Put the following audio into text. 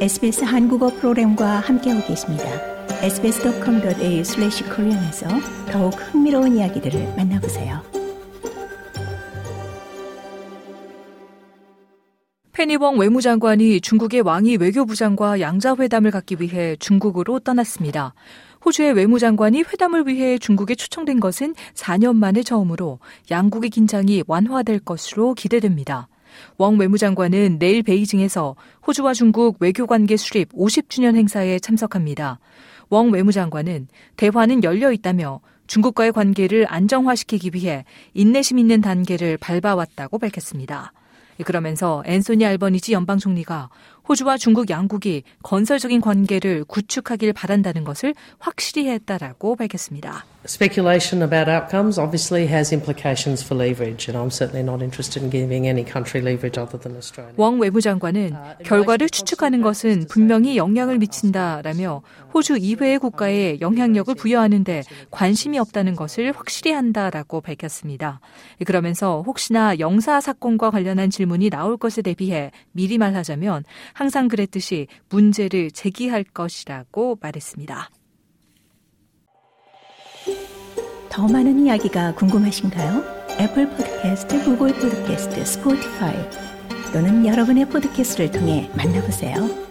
SBS 한국어 프로그램과 함께하고 계십니다. sbs.com.au/korean에서 더욱 흥미로운 이야기들을 만나보세요. 페니웡 외무장관이 중국의 왕이 외교부장과 양자회담을 갖기 위해 중국으로 떠났습니다. 호주의 외무장관이 회담을 위해 중국에 초청된 것은 4년 만에 처음으로 양국의 긴장이 완화될 것으로 기대됩니다. 웡 외무장관은 내일 베이징에서 호주와 중국 외교관계 수립 50주년 행사에 참석합니다. 웡 외무장관은 대화는 열려 있다며 중국과의 관계를 안정화시키기 위해 인내심 있는 단계를 밟아왔다고 밝혔습니다. 그러면서 앤소니 알버니지 연방 총리가 호주와 중국 양국이 건설적인 관계를 구축하길 바란다는 것을 확실히 했다라고 밝혔습니다. Speculation about outcomes obviously has implications for leverage, and I'm certainly not interested in giving any country leverage other than Australia. 웡 외무장관은 결과를 추측하는 것은 분명히 영향을 미친다라며 호주 이외의 국가에 영향력을 부여하는데 관심이 없다는 것을 확실히 한다라고 밝혔습니다. 그러면서 혹시나 영사 사건과 관련한 질문이 나올 것에 대비해 미리 말하자면 항상 그랬듯이 문제를 제기할 것이라고 말했습니다. 더 많은 이야기가 궁금하신가요? 애플 포드캐스트, 구글 포드캐스트, 스포티파이 또는 여러분의 포드캐스트를 통해 만나보세요.